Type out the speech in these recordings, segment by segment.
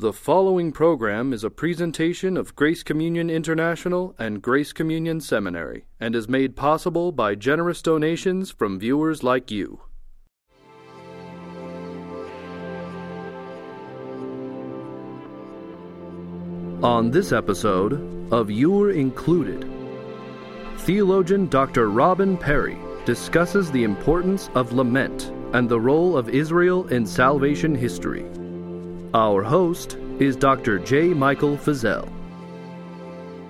The following program is a presentation of Grace Communion International and Grace Communion Seminary and is made possible by generous donations from viewers like you. On this episode of You're Included, theologian Dr. Robin Parry discusses the importance of lament and the role of Israel in salvation history. Our host is Dr. J. Michael Feazell.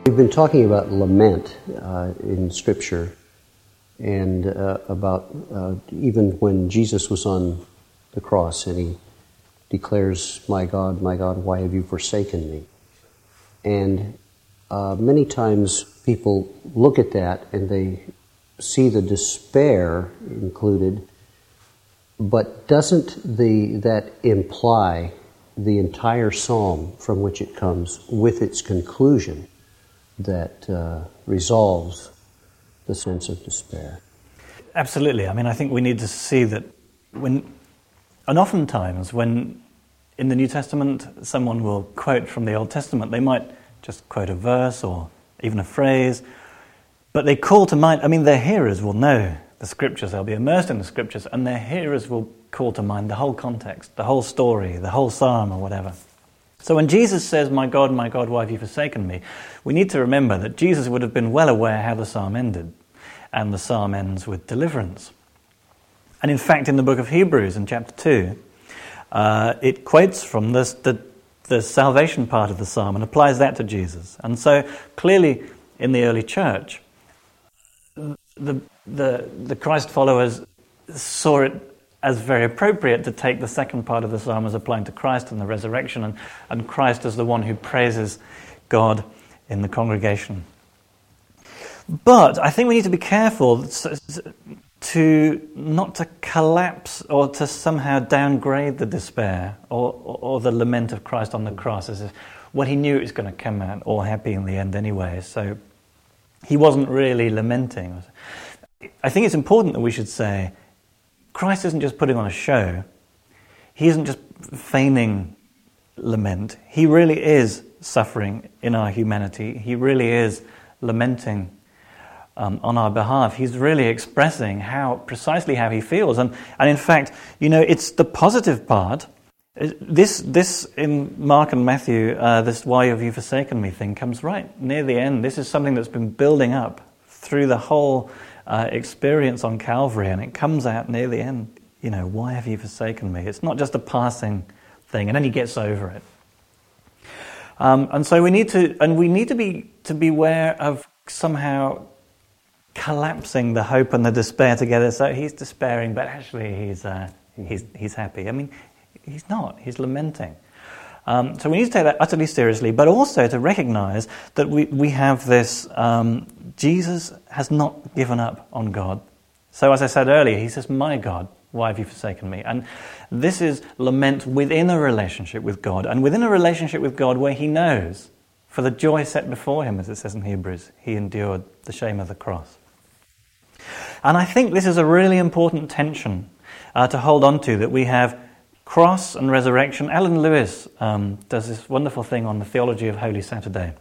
We've been talking about lament uh, in Scripture and uh, about uh, even when Jesus was on the cross and he declares, My God, my God, why have you forsaken me? And uh, many times people look at that and they see the despair included, but doesn't the, that imply the entire psalm from which it comes with its conclusion that uh, resolves the sense of despair? Absolutely. I mean, I think we need to see that when, and oftentimes when in the New Testament someone will quote from the Old Testament, they might just quote a verse or even a phrase, but they call to mind, I mean, their hearers will know the scriptures, they'll be immersed in the scriptures, and their hearers will call to mind the whole context, the whole story, the whole psalm, or whatever. So when Jesus says, My God, my God, why have you forsaken me? we need to remember that Jesus would have been well aware how the psalm ended, and the psalm ends with deliverance. And in fact, in the book of Hebrews, in chapter 2, uh, it quotes from this, the, the salvation part of the psalm and applies that to Jesus. And so clearly, in the early church, the, the, the Christ followers saw it as very appropriate to take the second part of the psalm as applying to Christ and the resurrection, and, and Christ as the one who praises God in the congregation. But I think we need to be careful to not to collapse or to somehow downgrade the despair or, or, or the lament of Christ on the cross as if well he knew it was going to come out all happy in the end anyway. So he wasn't really lamenting. I think it's important that we should say Christ isn't just putting on a show, he isn't just feigning lament. He really is suffering in our humanity, he really is lamenting. Um, on our behalf, he's really expressing how precisely how he feels, and and in fact, you know, it's the positive part this, this in Mark and Matthew, uh, this why have you forsaken me thing comes right near the end. This is something that's been building up through the whole uh, experience on Calvary, and it comes out near the end. You know, why have you forsaken me? It's not just a passing thing, and then he gets over it. Um, and so we need to, and we need to be to beware of somehow collapsing the hope and the despair together. So he's despairing, but actually he's uh, he's he's happy. I mean, He's not. He's lamenting. Um, so we need to take that utterly seriously, but also to recognize that we, we have this um, Jesus has not given up on God. So, as I said earlier, he says, My God, why have you forsaken me? And this is lament within a relationship with God, and within a relationship with God where he knows, for the joy set before him, as it says in Hebrews, he endured the shame of the cross. And I think this is a really important tension uh, to hold on to that we have cross and resurrection. Alan Lewis um, does this wonderful thing on the theology of Holy Saturday,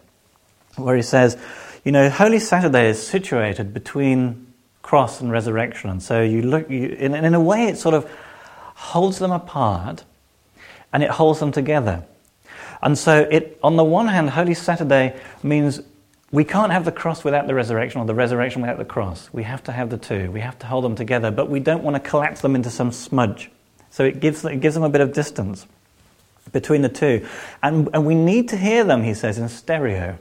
where he says, you know, Holy Saturday is situated between cross and resurrection, and so you look, you, in, in a way, it sort of holds them apart, and it holds them together. And so, it, on the one hand, Holy Saturday means we can't have the cross without the resurrection or the resurrection without the cross. We have to have the two. We have to hold them together, but we don't want to collapse them into some smudge. So it gives, it gives them a bit of distance between the two. And, and we need to hear them, he says, in stereo.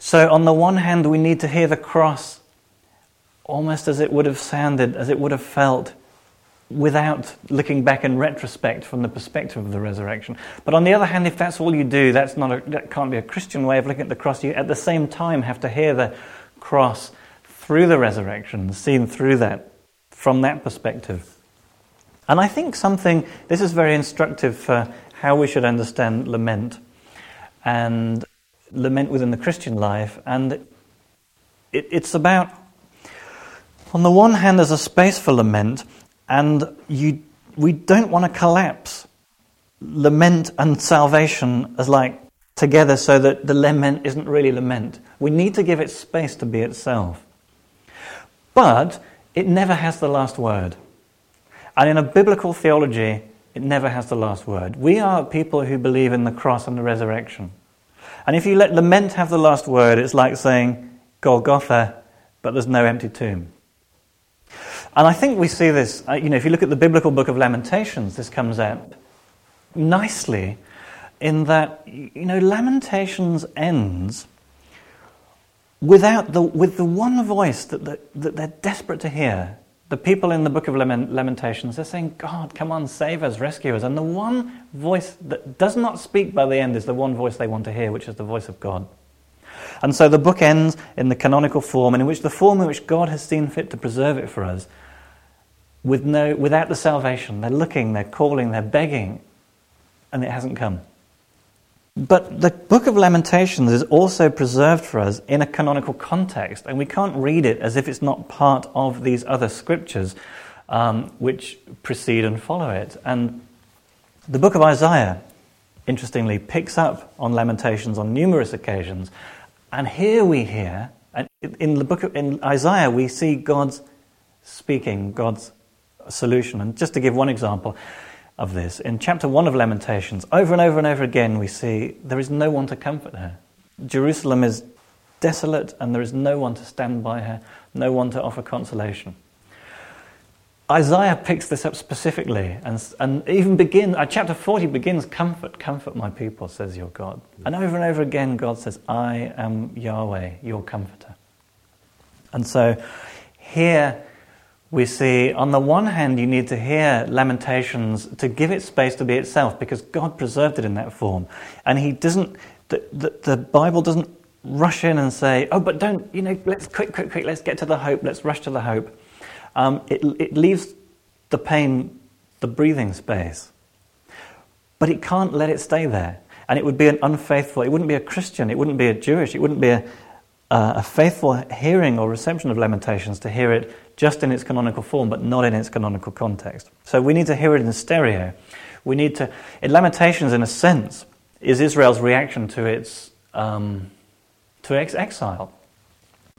So, on the one hand, we need to hear the cross almost as it would have sounded, as it would have felt without looking back in retrospect from the perspective of the resurrection. But on the other hand, if that's all you do, that's not a, that can't be a Christian way of looking at the cross. You at the same time have to hear the cross through the resurrection, seen through that, from that perspective. And I think something, this is very instructive for how we should understand lament and lament within the Christian life. And it, it's about, on the one hand, there's a space for lament, and you, we don't want to collapse lament and salvation as like together so that the lament isn't really lament. We need to give it space to be itself. But it never has the last word. And in a biblical theology, it never has the last word. We are people who believe in the cross and the resurrection. And if you let lament have the last word, it's like saying Golgotha, but there's no empty tomb. And I think we see this, uh, you know, if you look at the biblical book of Lamentations, this comes out nicely in that, you know, Lamentations ends without the, with the one voice that, the, that they're desperate to hear. The people in the book of Lamentations, they're saying, God, come on, save us, rescue us. And the one voice that does not speak by the end is the one voice they want to hear, which is the voice of God. And so the book ends in the canonical form, and in which the form in which God has seen fit to preserve it for us, with no, without the salvation. They're looking, they're calling, they're begging, and it hasn't come. But the book of Lamentations is also preserved for us in a canonical context, and we can't read it as if it's not part of these other scriptures um, which precede and follow it. And the book of Isaiah, interestingly, picks up on Lamentations on numerous occasions. And here we hear, in the book of in Isaiah, we see God's speaking, God's solution. And just to give one example, of this. In chapter 1 of Lamentations, over and over and over again, we see there is no one to comfort her. Jerusalem is desolate, and there is no one to stand by her, no one to offer consolation. Isaiah picks this up specifically and, and even begin, uh, chapter 40 begins, Comfort, comfort my people, says your God. And over and over again, God says, I am Yahweh, your comforter. And so here we see, on the one hand, you need to hear Lamentations to give it space to be itself because God preserved it in that form. And He doesn't, the, the, the, Bible doesn't rush in and say, oh, but don't, you know, let's quick, quick, quick, let's get to the hope, let's rush to the hope. Um, it, it leaves the pain the breathing space. But it can't let it stay there. And it would be an unfaithful, it wouldn't be a Christian, it wouldn't be a Jewish, it wouldn't be a, uh, a faithful hearing or reception of Lamentations to hear it just in its canonical form, but not in its canonical context. So we need to hear it in stereo. We need to. Lamentations, in a sense, is Israel's reaction to its um, to its exile.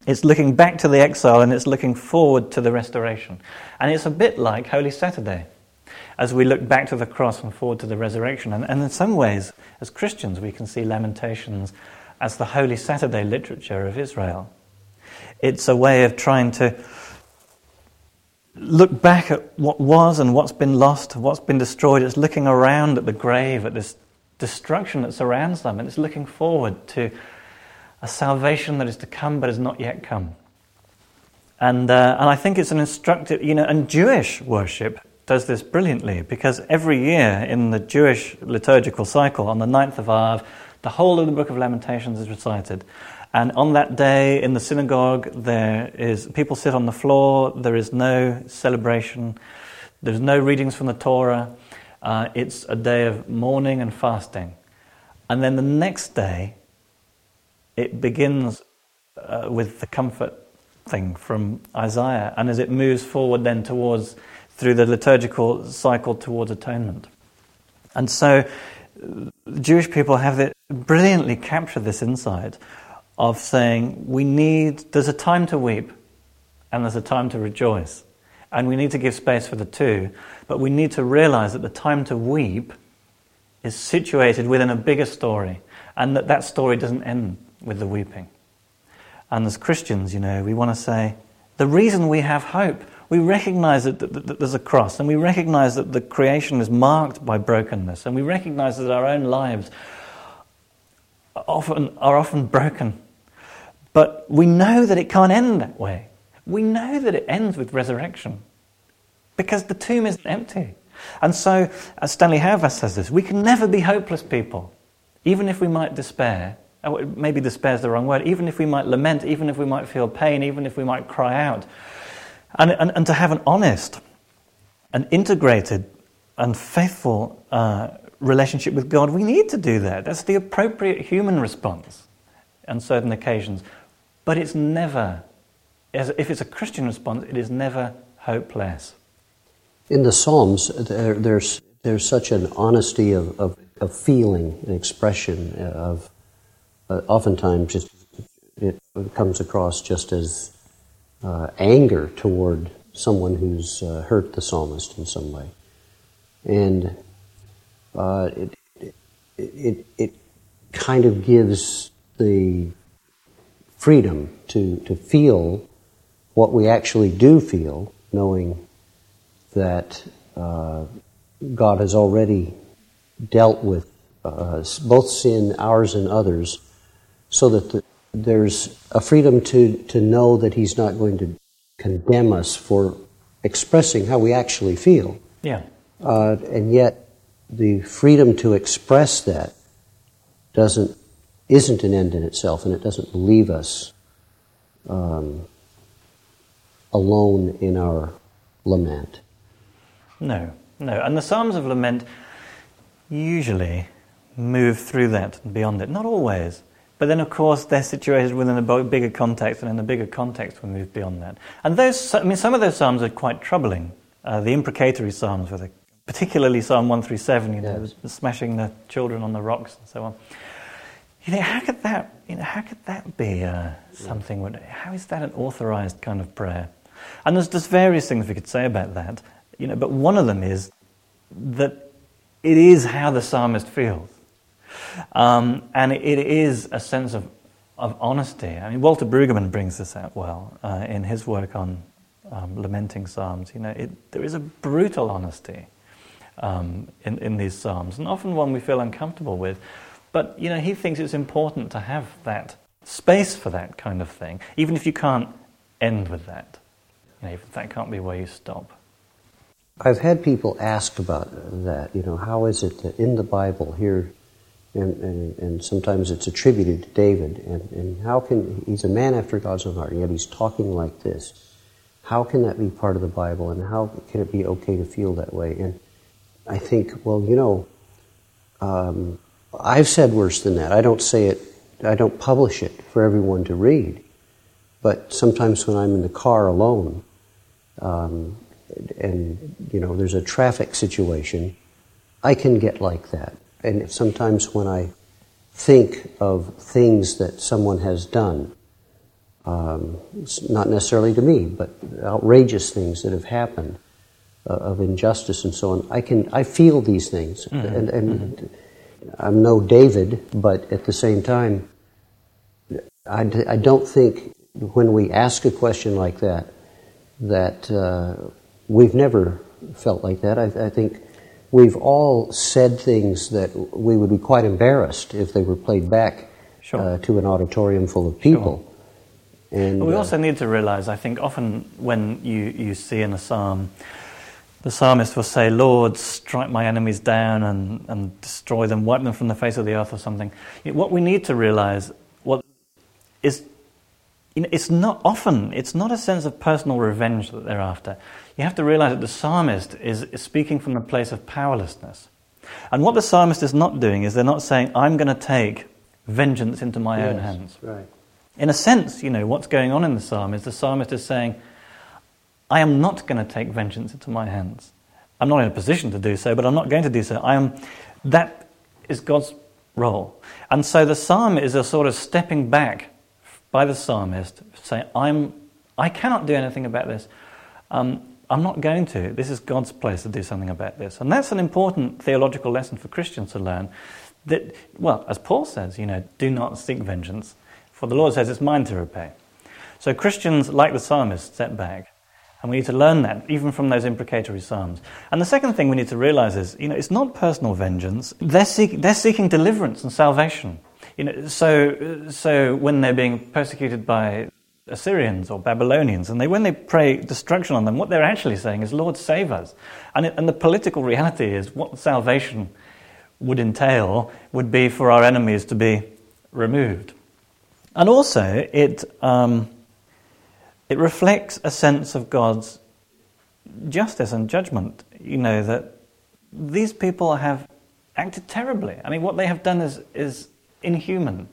It's looking back to the exile and it's looking forward to the restoration. And it's a bit like Holy Saturday, as we look back to the cross and forward to the resurrection. And, and in some ways, as Christians, we can see Lamentations as the Holy Saturday literature of Israel. It's a way of trying to look back at what was and what's been lost, what's been destroyed. It's looking around at the grave, at this destruction that surrounds them, and it's looking forward to a salvation that is to come but has not yet come. And, uh, and I think it's an instructive, you know, and Jewish worship does this brilliantly because every year in the Jewish liturgical cycle, on the 9th of Av, the whole of the book of Lamentations is recited. And on that day in the synagogue, there is people sit on the floor. There is no celebration. There's no readings from the Torah. Uh, it's a day of mourning and fasting. And then the next day, it begins uh, with the comfort thing from Isaiah. And as it moves forward, then towards through the liturgical cycle towards atonement. And so, Jewish people have brilliantly captured this insight of saying we need, there's a time to weep and there's a time to rejoice. And we need to give space for the two, but we need to realize that the time to weep is situated within a bigger story and that that story doesn't end with the weeping. And as Christians, you know, we want to say the reason we have hope, we recognize that, there's a cross and we recognize that the creation is marked by brokenness and we recognize that our own lives often, are often broken but we know that it can't end that way. We know that it ends with resurrection because the tomb isn't empty. And so, as Stanley Hauerwas says this, we can never be hopeless people, even if we might despair. Maybe despair is the wrong word. Even if we might lament, even if we might feel pain, even if we might cry out. And, and, and to have an honest and integrated and faithful uh, relationship with God, we need to do that. That's the appropriate human response on certain occasions. But it's never, if it's a Christian response, it is never hopeless. In the Psalms, there, there's there's such an honesty of, of, of feeling and expression of uh, oftentimes just it comes across just as uh, anger toward someone who's uh, hurt the psalmist in some way, and uh, it, it, it it kind of gives the freedom to to feel what we actually do feel, knowing that uh, God has already dealt with uh, both sin, ours and others, so that the, there's a freedom to, to know that He's not going to condemn us for expressing how we actually feel. Yeah. Uh, and yet, the freedom to express that doesn't isn't an end in itself, and it doesn't leave us um, alone in our lament. No, no. And the Psalms of Lament usually move through that and beyond it. Not always. But then, of course, they're situated within a bigger context, and in the bigger context, we move beyond that. And those, I mean, some of those psalms are quite troubling. Uh, the imprecatory psalms, where particularly Psalm 137, you know, yes. smashing the children on the rocks and so on. You know, how could that, you know, how could that be uh, something? Yeah. How is that an authorized kind of prayer? And there's just various things we could say about that. You know, but one of them is that it is how the psalmist feels. Um, and it, it is a sense of, of honesty. I mean, Walter Brueggemann brings this out well uh, in his work on um, lamenting psalms. You know, it, there is a brutal honesty um, in, in these psalms, and often one we feel uncomfortable with. But, you know, he thinks it's important to have that space for that kind of thing, even if you can't end with that. You know, that can't be where you stop. I've had people ask about that. You know, how is it that in the Bible here, and, and, and sometimes it's attributed to David, and, and how can he's a man after God's own heart, and yet he's talking like this? How can that be part of the Bible, and how can it be okay to feel that way? And I think, well, you know, um, I've said worse than that. I don't say it, I don't publish it for everyone to read. But sometimes when I'm in the car alone, um, and you know there's a traffic situation, I can get like that. And sometimes when I think of things that someone has done, um, not necessarily to me, but outrageous things that have happened uh, of injustice and so on, I can I feel these things, mm-hmm. and, and mm-hmm. I'm no David, but at the same time, I, I don't think when we ask a question like that that uh, we've never felt like that. I, I, think we've all said things that we would be quite embarrassed if they were played back sure. uh, to an auditorium full of people. Sure. And we uh, also need to realize, I think, often when you, you see in a psalm, the psalmist will say, Lord, strike my enemies down and, and destroy them, wipe them from the face of the earth or something. What we need to realize what is you know, it's not often, it's not a sense of personal revenge that they're after. You have to realize that the psalmist is, is speaking from a place of powerlessness. And what the psalmist is not doing is they're not saying, I'm going to take vengeance into my yes, own hands. Right. In a sense, you know, what's going on in the psalm is the psalmist is saying, I am not going to take vengeance into my hands. I'm not in a position to do so, but I'm not going to do so. I am, that is God's role. And so the psalm is a sort of stepping back by the psalmist saying, I'm, I cannot do anything about this. Um, I'm not going to. This is God's place to do something about this. And that's an important theological lesson for Christians to learn. That, well, as Paul says, you know, do not seek vengeance, for the Lord says it's mine to repay. So Christians, like the psalmist, step back. And we need to learn that, even from those imprecatory psalms. And the second thing we need to realize is, you know, it's not personal vengeance. They're, seek, they're seeking deliverance and salvation. You know, so, so when they're being persecuted by Assyrians or Babylonians, and they, when they pray destruction on them, what they're actually saying is, Lord, save us. And, it, and the political reality is what salvation would entail would be for our enemies to be removed. And also, it, um, it reflects a sense of God's justice and judgment. You know, that these people have acted terribly. I mean, what they have done is, is inhuman.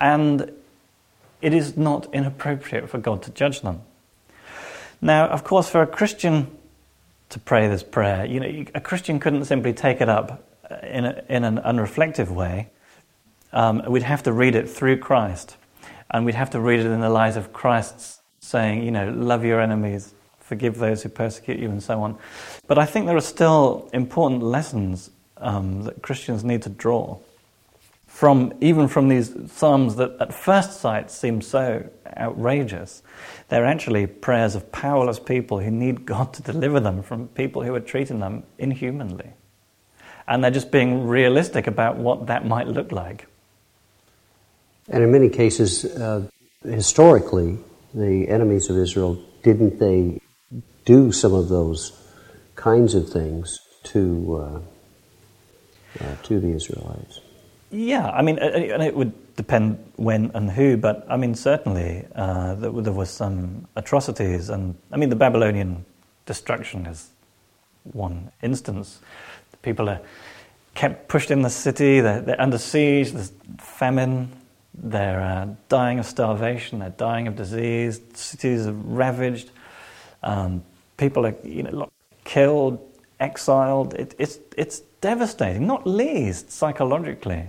And it is not inappropriate for God to judge them. Now, of course, for a Christian to pray this prayer. You know, a Christian couldn't simply take it up in, a, in an unreflective way. Um, we'd have to read it through Christ, and we'd have to read it in the light of Christ's saying, you know, love your enemies, forgive those who persecute you, and so on. But I think there are still important lessons um, that Christians need to draw from even from these psalms that at first sight seem so outrageous. They're actually prayers of powerless people who need God to deliver them from people who are treating them inhumanly. And they're just being realistic about what that might look like. And in many cases, uh, historically, the enemies of Israel didn't they do some of those kinds of things to uh, uh, to the Israelites? Yeah, I mean, and it would depend when and who, but I mean, certainly uh, there, was some atrocities, and I mean, the Babylonian destruction is one instance. The people are kept pushed in the city, they're, they're under siege, there's famine, they're uh, dying of starvation, they're dying of disease, cities are ravaged, um, people are you know, killed, exiled. It, it's, it's devastating, not least psychologically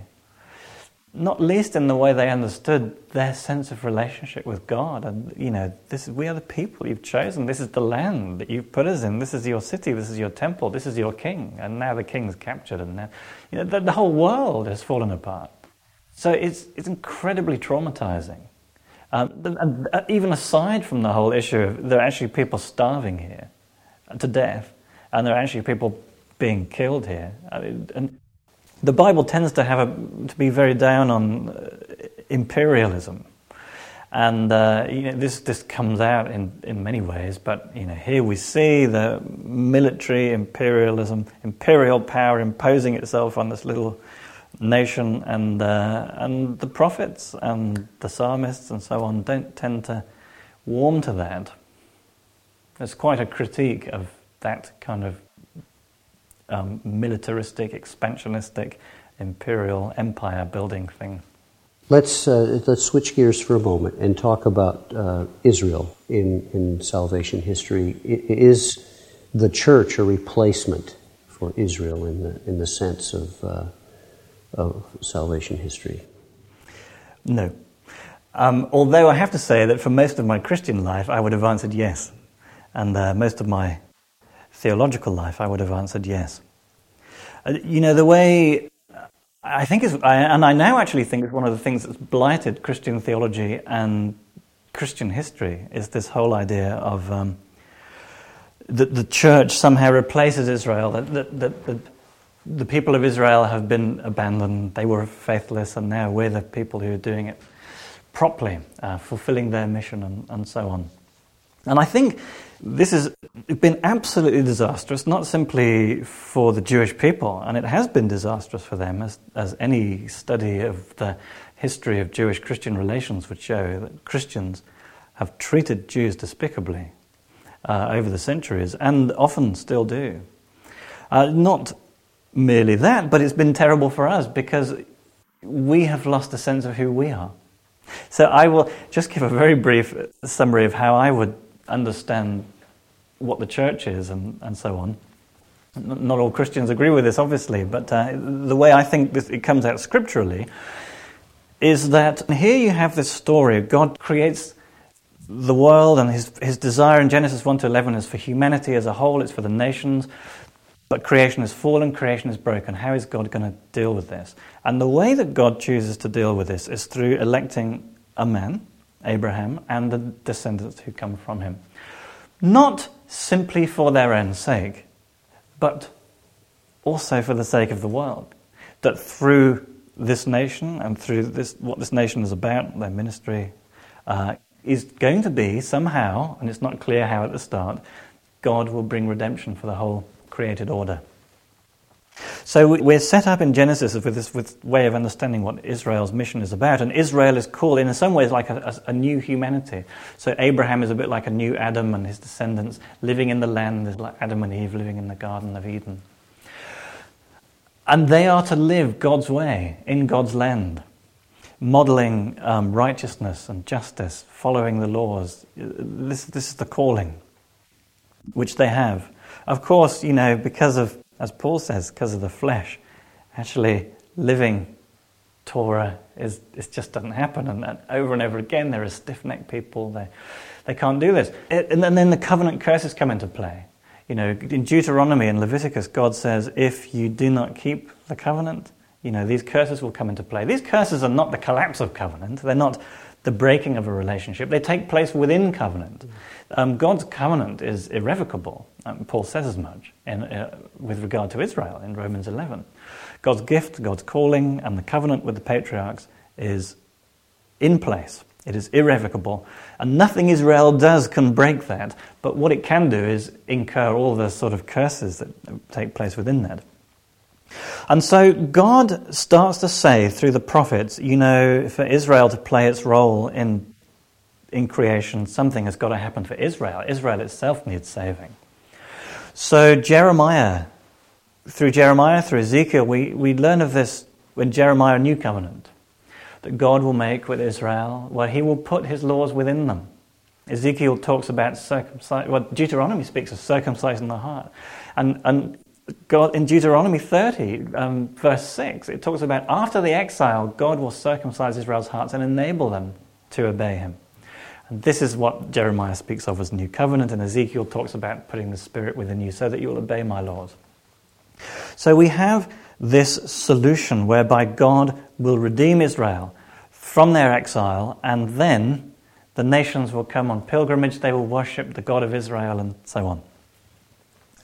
not least in the way they understood their sense of relationship with God. And, you know, this we are the people you've chosen. This is the land that you've put us in. This is your city. This is your temple. This is your king. And now the king's captured. And now, you know, the, the whole world has fallen apart. So it's, it's incredibly traumatizing. Um, uh, even aside from the whole issue of there are actually people starving here to death, and there are actually people being killed here. and the Bible tends to have a, to be very down on uh, imperialism, and uh, you know, this this comes out in, in many ways. But you know, here we see the military imperialism, imperial power imposing itself on this little nation, and uh, and the prophets and the psalmists and so on don't tend to warm to that. There's quite a critique of that kind of um, militaristic, expansionistic, imperial empire building thing. Let's, uh, let's switch gears for a moment and talk about uh, Israel in, in salvation history. Is the church a replacement for Israel in the, in the sense of, uh, of salvation history? No. Um, although I have to say that for most of my Christian life, I would have answered yes. And uh, most of my theological life, I would have answered yes. Uh, you know, the way I think is, and I now actually think it's one of the things that's blighted Christian theology and Christian history is this whole idea of um, that the church somehow replaces Israel, that, that, that, that, the people of Israel have been abandoned, they were faithless, and now we're the people who are doing it properly, uh, fulfilling their mission, and, and so on. And I think this has been absolutely disastrous, not simply for the Jewish people, and it has been disastrous for them, as, as any study of the history of Jewish Christian relations would show, that Christians have treated Jews despicably uh, over the centuries, and often still do. Uh, not merely that, but it's been terrible for us because we have lost a sense of who we are. So I will just give a very brief summary of how I would understand what the church is and, and so on. Not all Christians agree with this, obviously, but uh, the way I think this, it comes out scripturally is that here you have this story. Of God creates the world, and his, his desire in Genesis 1 to 11 is for humanity as a whole, it's for the nations. But creation is fallen, creation is broken. How is God going to deal with this? And the way that God chooses to deal with this is through electing a man Abraham and the descendants who come from him. Not simply for their own sake, but also for the sake of the world. That through this nation and through this, what this nation is about, their ministry, uh, is going to be somehow, and it's not clear how at the start, God will bring redemption for the whole created order. So we're set up in Genesis with this with way of understanding what Israel's mission is about. And Israel is called, in some ways, like a, a, new humanity. So Abraham is a bit like a new Adam and his descendants living in the land, like Adam and Eve living in the Garden of Eden. And they are to live God's way in God's land, modeling um, righteousness and justice, following the laws. This, this is the calling which they have. Of course, you know, because of, as Paul says, because of the flesh, actually living Torah is it just doesn't happen. And, and over and over again, there are stiff necked people. They, they can't do this. It, and then the covenant curses come into play. You know, in Deuteronomy and Leviticus, God says, if you do not keep the covenant, you know, these curses will come into play. These curses are not the collapse of covenant. They're not the breaking of a relationship. They take place within covenant. Um, God's covenant is irrevocable. Um, Paul says as much in, uh, with regard to Israel in Romans 11. God's gift, God's calling, and the covenant with the patriarchs is in place. It is irrevocable. And nothing Israel does can break that. But what it can do is incur all the sort of curses that take place within that. And so God starts to say through the prophets, you know, for Israel to play its role in, in creation, something has got to happen for Israel. Israel itself needs saving. So Jeremiah, through Jeremiah, through Ezekiel, we, we learn of this when Jeremiah New Covenant that God will make with Israel, where he will put his laws within them. Ezekiel talks about circumcising, well, Deuteronomy speaks of circumcising the heart. And, and God, in Deuteronomy 30, um, verse 6, it talks about after the exile, God will circumcise Israel's hearts and enable them to obey him. And this is what Jeremiah speaks of as new covenant, and Ezekiel talks about putting the Spirit within you so that you will obey my laws. So we have this solution whereby God will redeem Israel from their exile, and then the nations will come on pilgrimage, they will worship the God of Israel, and so on.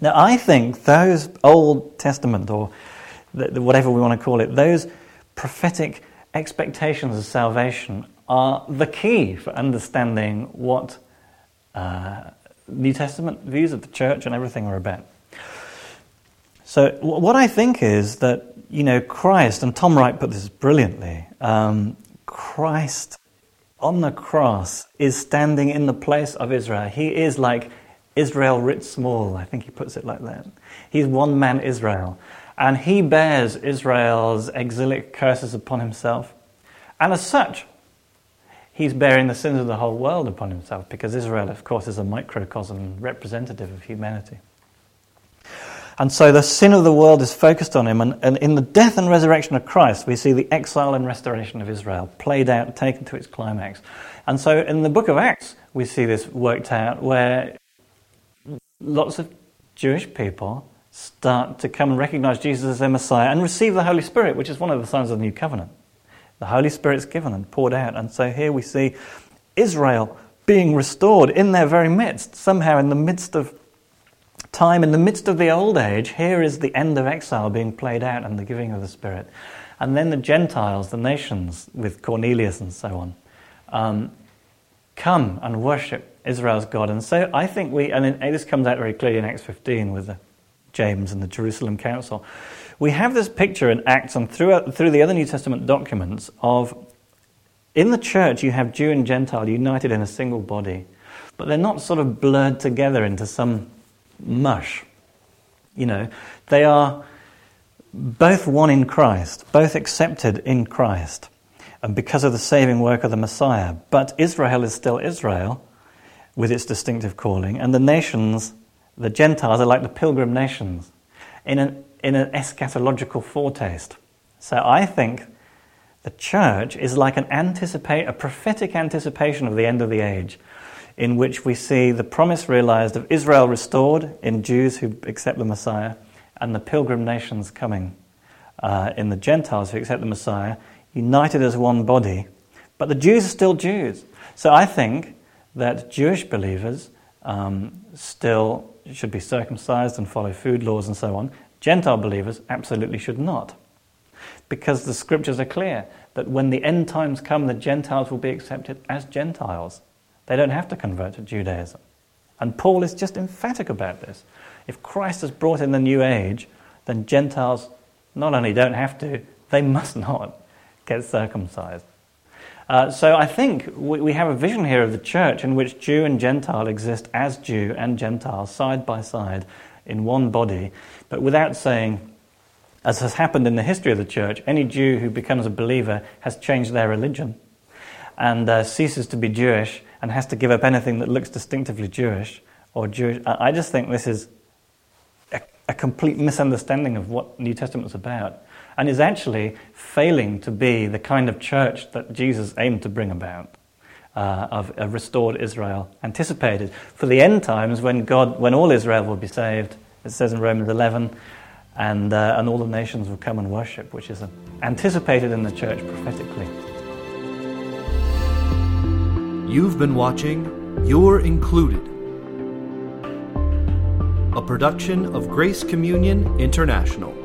Now, I think those Old Testament, or whatever we want to call it, those prophetic expectations of salvation are the key for understanding what uh, New Testament views of the church and everything are about. So, what I think is that, you know, Christ, and Tom Wright put this brilliantly, um, Christ on the cross is standing in the place of Israel. He is like Israel writ small, I think he puts it like that. He's one man Israel. And he bears Israel's exilic curses upon himself. And as such, he's bearing the sins of the whole world upon himself, because Israel, of course, is a microcosm representative of humanity. And so the sin of the world is focused on him. And, and, in the death and resurrection of Christ, we see the exile and restoration of Israel played out, taken to its climax. And so in the book of Acts, we see this worked out where lots of Jewish people start to come and recognize Jesus as their Messiah and receive the Holy Spirit, which is one of the signs of the new covenant. The Holy Spirit's given and poured out. And so here we see Israel being restored in their very midst, somehow in the midst of time, in the midst of the old age. Here is the end of exile being played out and the giving of the Spirit. And then the Gentiles, the nations, with Cornelius and so on, um, come and worship Israel's God. And so I think we, and eh, this comes out very clearly in Acts 15 with the James and the Jerusalem Council. We have this picture in Acts and through, uh, through the other New Testament documents of in the church you have Jew and Gentile united in a single body, but they're not sort of blurred together into some mush. You know, they are both one in Christ, both accepted in Christ, and because of the saving work of the Messiah. But Israel is still Israel, with its distinctive calling, and the nations, the Gentiles, are like the pilgrim nations in an, in an eschatological foretaste. So I think the church is like an anticipate, a prophetic anticipation of the end of the age, in which we see the promise realized of Israel restored in Jews who accept the Messiah, and the pilgrim nations coming uh, in the Gentiles who accept the Messiah, united as one body. But the Jews are still Jews. So I think that Jewish believers um, still should be circumcised and follow food laws and so on. Gentile believers absolutely should not. Because the scriptures are clear that when the end times come, the Gentiles will be accepted as Gentiles. They don't have to convert to Judaism. And Paul is just emphatic about this. If Christ has brought in the new age, then Gentiles not only don't have to, they must not get circumcised. Uh, so I think we, we have a vision here of the church in which Jew and Gentile exist as Jew and Gentile side by side in one body, but without saying, as has happened in the history of the church, any Jew who becomes a believer has changed their religion and uh, ceases to be Jewish and has to give up anything that looks distinctively Jewish or Jewish. I just think this is a complete misunderstanding of what the New Testament's about and is actually failing to be the kind of church that Jesus aimed to bring about. Uh, of a restored Israel, anticipated for the end times when God, when all Israel will be saved. It says in Romans 11, and uh, and all the nations will come and worship, which is anticipated in the church prophetically. You've been watching You're Included, a production of Grace Communion International.